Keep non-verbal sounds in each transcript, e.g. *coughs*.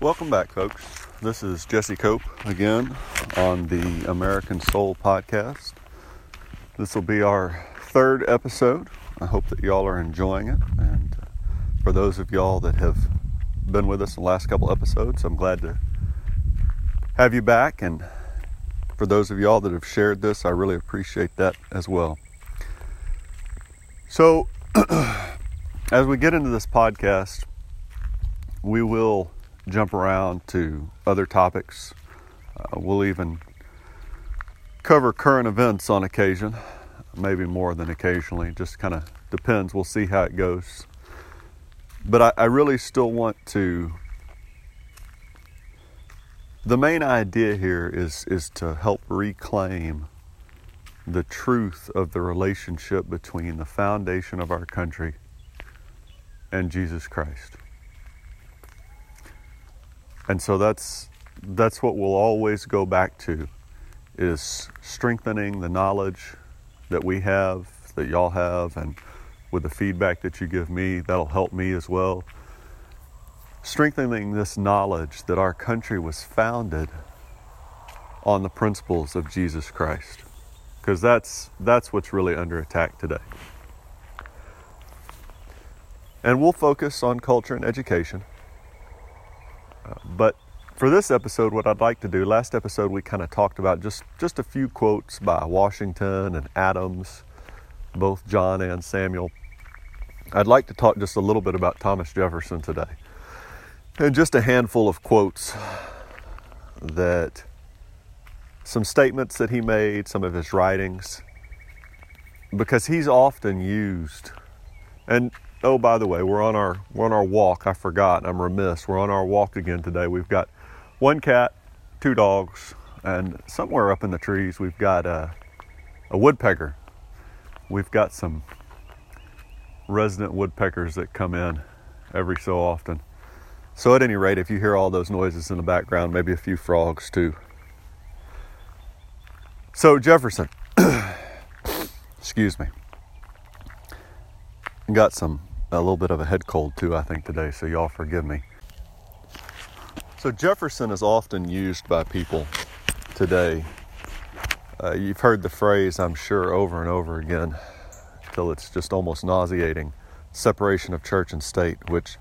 Welcome back, folks. This is Jesse Cope again on the American Soul Podcast. This will be our third episode. I hope that y'all are enjoying it. And uh, for those of y'all that have been with us the last couple episodes, I'm glad to have you back. And for those of y'all that have shared this, I really appreciate that as well. So, *clears throat* as we get into this podcast, we will jump around to other topics. Uh, we'll even cover current events on occasion, maybe more than occasionally, just kind of depends. We'll see how it goes. But I, I really still want to. The main idea here is, is to help reclaim the truth of the relationship between the foundation of our country and Jesus Christ. And so that's that's what we'll always go back to is strengthening the knowledge that we have, that y'all have, and with the feedback that you give me, that'll help me as well. Strengthening this knowledge that our country was founded on the principles of Jesus Christ. Because that's that's what's really under attack today. And we'll focus on culture and education. But for this episode, what I'd like to do, last episode we kind of talked about just, just a few quotes by Washington and Adams, both John and Samuel. I'd like to talk just a little bit about Thomas Jefferson today. And just a handful of quotes that some statements that he made, some of his writings, because he's often used. And oh, by the way, we're on our we're on our walk. I forgot. I'm remiss. We're on our walk again today. We've got one cat, two dogs, and somewhere up in the trees we've got a, a woodpecker. We've got some resident woodpeckers that come in every so often. So at any rate, if you hear all those noises in the background, maybe a few frogs too. So Jefferson, *coughs* excuse me, got some a little bit of a head cold too, I think today. So y'all forgive me. So Jefferson is often used by people today. Uh, you've heard the phrase, I'm sure, over and over again, till it's just almost nauseating separation of church and state, which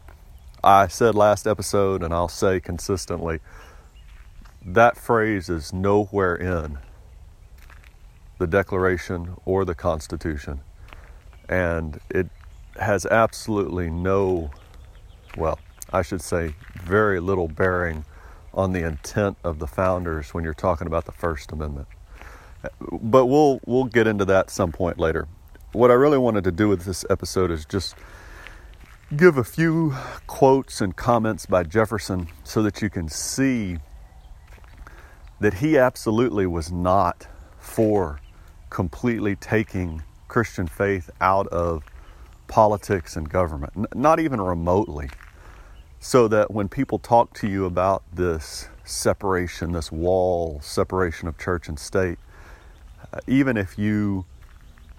I said last episode and I'll say consistently. That phrase is nowhere in the Declaration or the Constitution. And it has absolutely no, well, I should say, very little bearing on the intent of the founders when you're talking about the First Amendment. But we'll we'll get into that some point later. What I really wanted to do with this episode is just give a few quotes and comments by Jefferson so that you can see that he absolutely was not for completely taking Christian faith out of politics and government, not even remotely so that when people talk to you about this separation, this wall separation of church and state, uh, even if you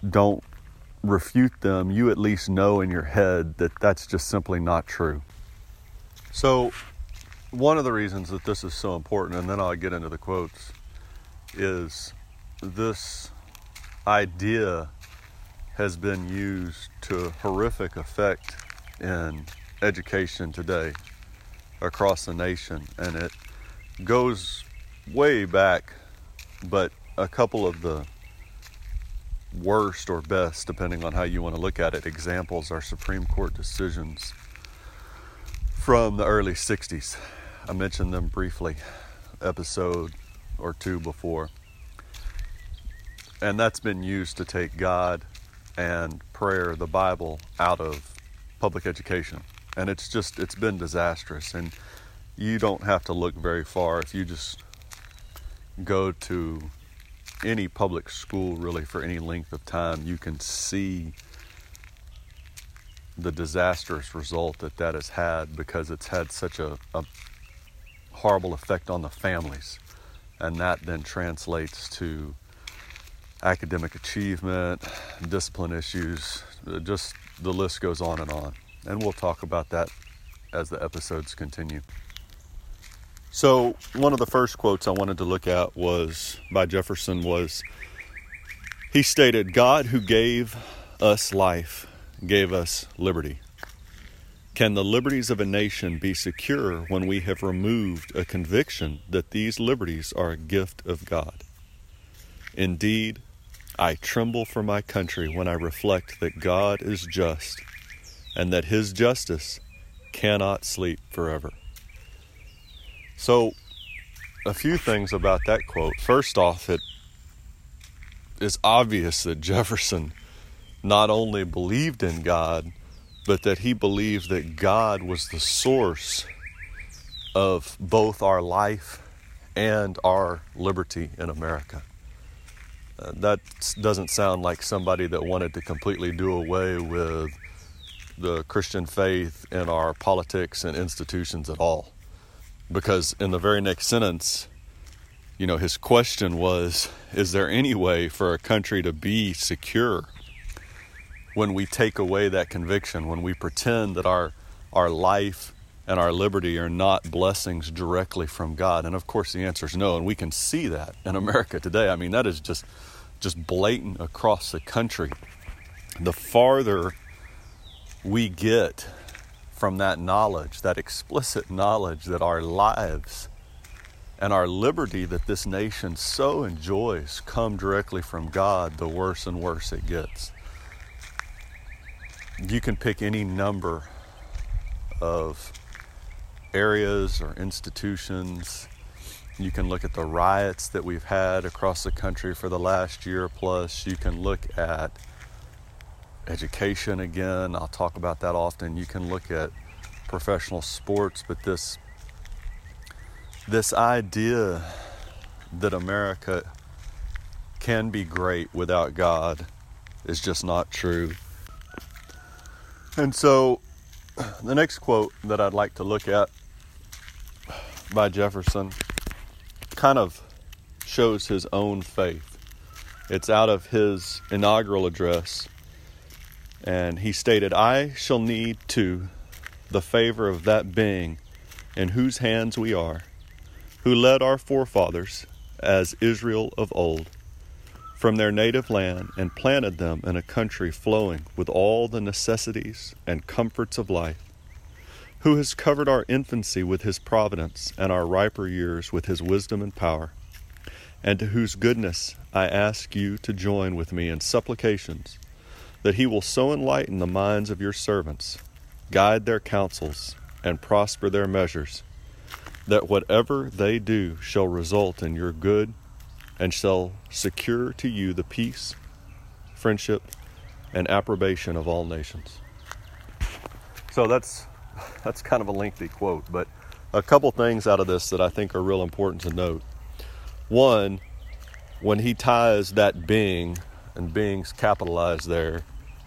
don't refute them, you at least know in your head that that's just simply not true. So, one of the reasons that this is so important, and then I'll get into the quotes, is this idea has been used to horrific effect in education today across the nation, and it goes way back, but a couple of the worst or best, depending on how you want to look at it, examples are Supreme Court decisions from the early 60s. I mentioned them briefly, episode or two before. And that's been used to take God and prayer, the Bible, out of public education. And it's just it's been disastrous. And you don't have to look very far if you just go to any public school really for any length of time you can see the disastrous result that that has had because it's had such a, a horrible effect on the families. And that then translates to academic achievement discipline issues uh, just the list goes on and on and we'll talk about that as the episodes continue. So, one of the first quotes I wanted to look at was by Jefferson was he stated, "God who gave us life gave us liberty. Can the liberties of a nation be secure when we have removed a conviction that these liberties are a gift of God? Indeed, I tremble for my country when I reflect that God is just and that his justice cannot sleep forever. So, a few things about that quote. First off, it is obvious that Jefferson not only believed in God, but that he believed that God was the source of both our life and our liberty in America. That doesn't sound like somebody that wanted to completely do away with the Christian faith in our politics and institutions at all. Because in the very next sentence, you know, his question was Is there any way for a country to be secure when we take away that conviction, when we pretend that our, our life and our liberty are not blessings directly from God? And of course, the answer is no. And we can see that in America today. I mean, that is just, just blatant across the country. The farther we get from that knowledge, that explicit knowledge that our lives and our liberty that this nation so enjoys come directly from God, the worse and worse it gets you can pick any number of areas or institutions. You can look at the riots that we've had across the country for the last year plus. You can look at education again. I'll talk about that often. You can look at professional sports, but this this idea that America can be great without God is just not true. And so, the next quote that I'd like to look at by Jefferson kind of shows his own faith. It's out of his inaugural address. And he stated, I shall need to the favor of that being in whose hands we are, who led our forefathers as Israel of old from their native land and planted them in a country flowing with all the necessities and comforts of life, who has covered our infancy with his providence and our riper years with his wisdom and power, and to whose goodness I ask you to join with me in supplications that he will so enlighten the minds of your servants, guide their counsels, and prosper their measures, that whatever they do shall result in your good and shall secure to you the peace, friendship, and approbation of all nations. So that's *laughs* that's kind of a lengthy quote, but a couple things out of this that I think are real important to note. One, when he ties that being, and being's capitalized there,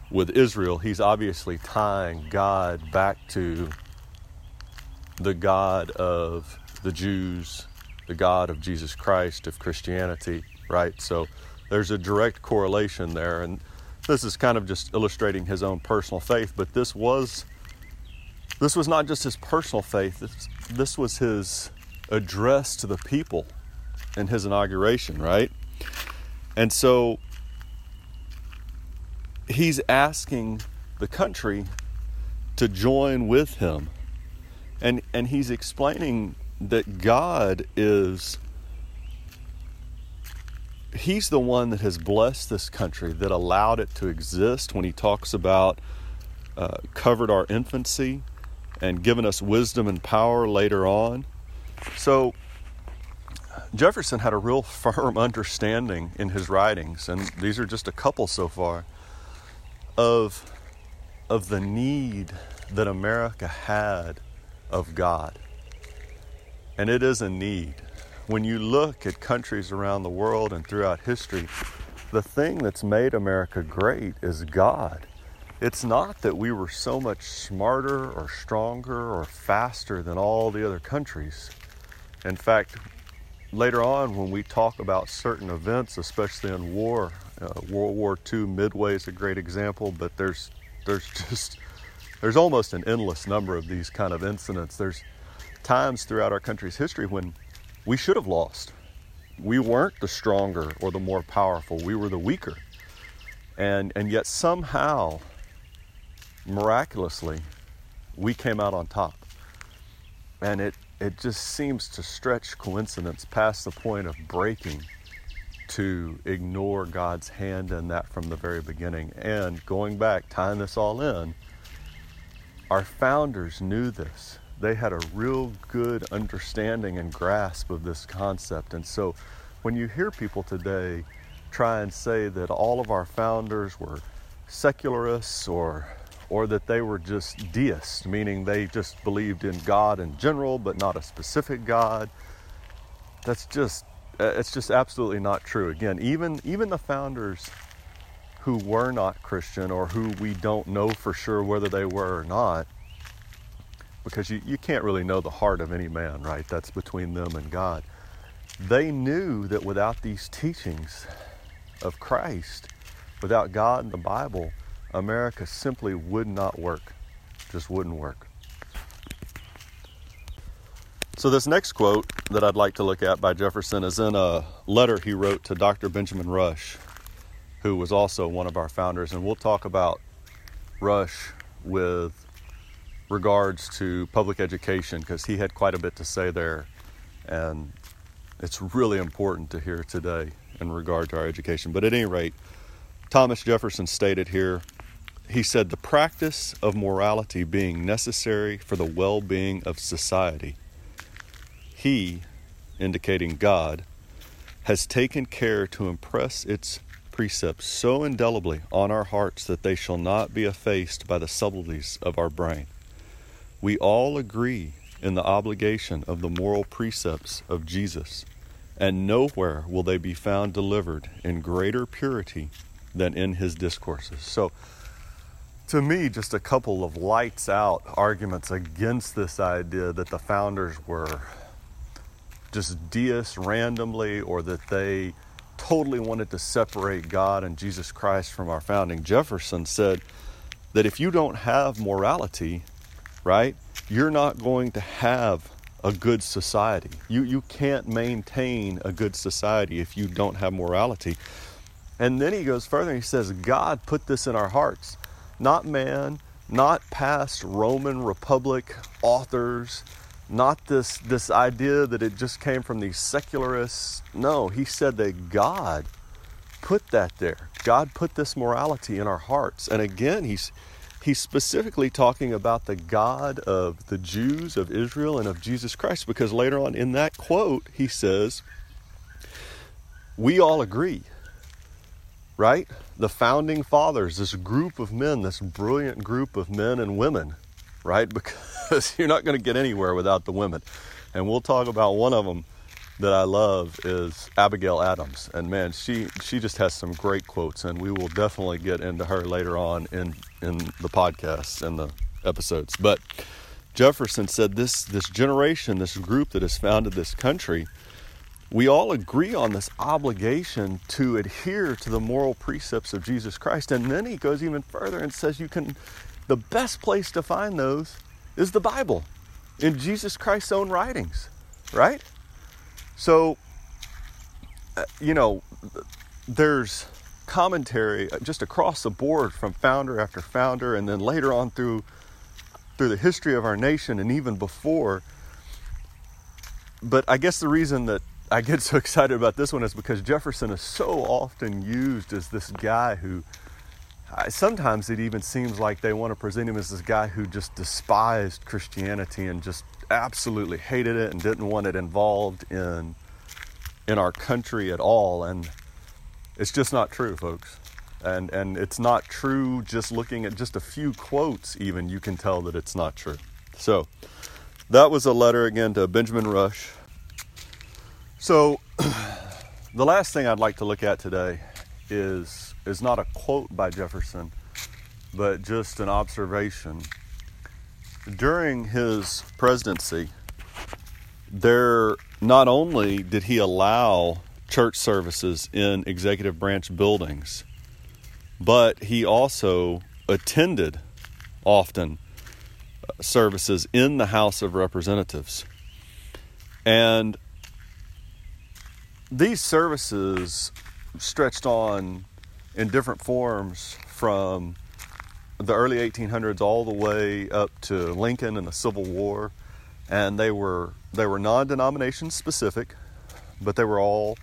with Israel, he's obviously tying God back to the God of the Jews the God of Jesus Christ, of Christianity, right? So there's a direct correlation there. And this is kind of just illustrating his own personal faith, but this was this was not just his personal faith, this, this was his address to the people in his inauguration, right? And so he's asking the country to join with him. And, and he's explaining that God is He's the one that has blessed this country, that allowed it to exist. When he talks about uh, covered our infancy and given us wisdom and power later on. So, Jefferson had a real *laughs* firm understanding in his writings, and these are just a couple so far, of, of the need that America had of God. And it is a need. When you look at countries around the world and throughout history, the thing that's made America great is God. It's not that we were so much smarter or stronger or faster than all the other countries. In fact, later on, when we talk about certain events, especially in war, uh, World War II, Midway is a great example, but there's there's *laughs* just there's almost an endless number of these kind of incidents. There's times throughout our country's history when we should have lost. We weren't the stronger or the more powerful, we were the weaker. And, and yet, somehow, miraculously, we came out on top. And it, it just seems to stretch coincidence past the point of breaking to ignore God's hand in that from the very beginning. And going back, tying this all in, our founders knew this. They had a real good understanding and grasp of this concept. And so when you hear people today try and say that all of our founders were secularists or or that they were just deists, meaning they just believed in God in general but not a specific God. That's just uh, it's just absolutely not true. Again, even even the founders who were not Christian or who we don't know for sure whether they were or not, because you, you can't really know the heart of any man, right? That's between them and God. They knew that without these teachings of Christ, without God and the Bible, America simply would not work. Just wouldn't work. So, this next quote that I'd like to look at by Jefferson is in a letter he wrote to Dr. Benjamin Rush, who was also one of our founders. And we'll talk about Rush with regards to public education because he had quite a bit to say there. And it's really important to hear today in regard to our education. But at any rate, Thomas Jefferson stated here he said, The practice of morality being necessary for the well being of society, he, indicating God, has taken care to impress its precepts so indelibly on our hearts that they shall not be effaced by the subtleties of our brain. We all agree in the obligation of the moral precepts of Jesus, and nowhere will they be found delivered in greater purity than in his discourses. So, to me, just a couple of lights out arguments against this idea that the founders were just deists randomly or that they totally wanted to separate God and Jesus Christ from our founding. Jefferson said that if you don't have morality, right, you're not going to have a good society. You, you can't maintain a good society if you don't have morality. And then he goes further and he says, God put this in our hearts not man, not past Roman Republic authors, not this, this idea that it just came from these secularists. No, he said that God put that there. God put this morality in our hearts. And again, he's, he's specifically talking about the God of the Jews, of Israel, and of Jesus Christ, because later on in that quote, he says, We all agree right? The founding fathers, this group of men, this brilliant group of men and women, right? *laughs* Because you're not going to get anywhere without the women. And we'll talk about one of them that I love is Abigail Adams. And man, she she just has some great quotes and we will definitely get into her later on in in the podcasts and the episodes. But Jefferson said this this generation, this group that has founded this country, we all agree on this obligation to adhere to the moral precepts of Jesus Christ. And then he goes even further and says you can, the best place to find those is the Bible in Jesus Christ's own writings, right? So, uh, you know, there's commentary just across the board from founder after founder, and then later on through through the history of our nation and even before. But I guess the reason that I get so excited about this one is because Jefferson is so often used as this guy who sometimes it even seems like they want to present him as this guy who just despised Christianity and just absolutely hated it and didn't want it involved in in our country at all. And it's just not true folks. And and it's not true just looking at just a few quotes even you can tell that it's not true. So that was a letter again to Benjamin Rush so, *clears throat* the last thing I'd like to look at today is is not a quote by Jefferson, but just an observation. During his presidency, there not only did he allow church services in executive branch buildings, but he also attended often uh, services in the House of Representatives. And these services stretched on in different forms from the early 1800s all the way up to Lincoln and the Civil War, and they were they were non-denomination specific, but they were all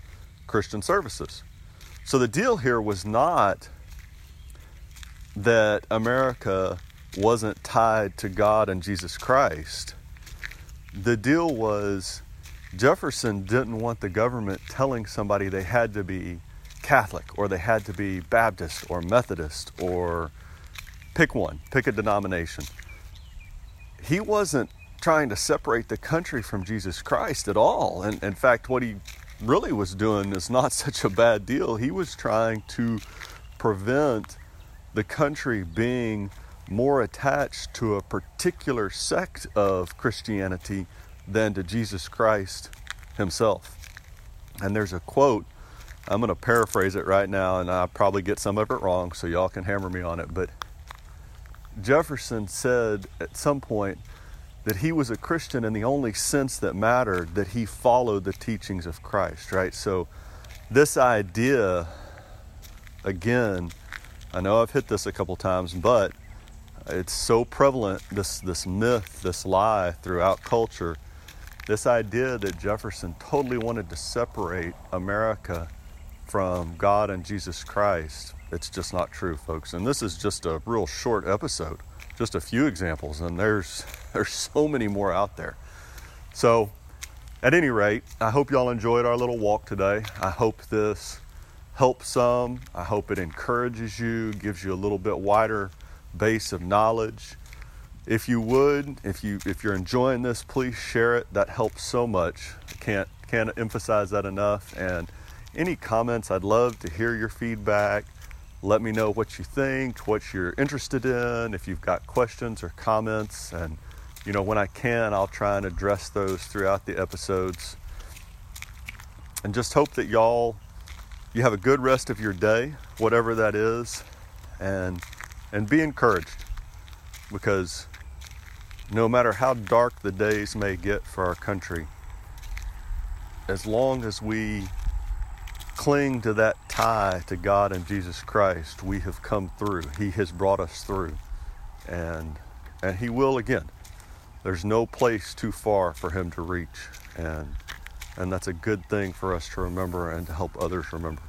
Christian services. So the deal here was not that America wasn't tied to God and Jesus Christ. The deal was Jefferson didn't want the government telling somebody they had to be Catholic or they had to be Baptist or Methodist or pick one, pick a denomination. He wasn't trying to separate the country from Jesus Christ at all. And in fact, what he really was doing is not *laughs* such a bad deal. He was trying to prevent the country being more attached to a particular sect of Christianity than to Jesus Christ himself. And there's a quote, I'm going to paraphrase it right now, and I'll probably get some of it wrong, so y'all can hammer me on it. But Jefferson said at some point that he was a Christian in the only sense that mattered that he followed the teachings of Christ, right? So, this idea, again, I know I've hit this a couple times, but it's so prevalent this this myth, this lie throughout culture this idea that Jefferson totally wanted to separate America from God and Jesus Christ, it's just not true, folks. And this is just a real short episode, just a few examples, and there's *laughs* there's so many more out there. So, at any rate, I hope y'all enjoyed our little walk today. I hope this helps some. I hope it encourages you, gives you a little bit wider base of knowledge. If you would, if you if you're enjoying this, please share it. That helps so much. Can't can't emphasize that enough. And any comments, I'd love to hear your feedback. Let me know what you think, what you're interested in, if you've got questions or comments. And you know, when I can, I'll try and address those throughout the episodes. And just hope that y'all you have a good rest of your day, whatever that is, and and be encouraged because no matter how dark the days may get for our country, as long as we cling to that tie to God and Jesus Christ, we have come through. He has brought us through. And and he will again. There's no place too far for him to reach. And and that's a good thing for us to remember and to help others remember.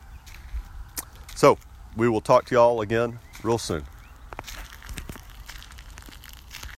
So, we will talk to y'all again real soon.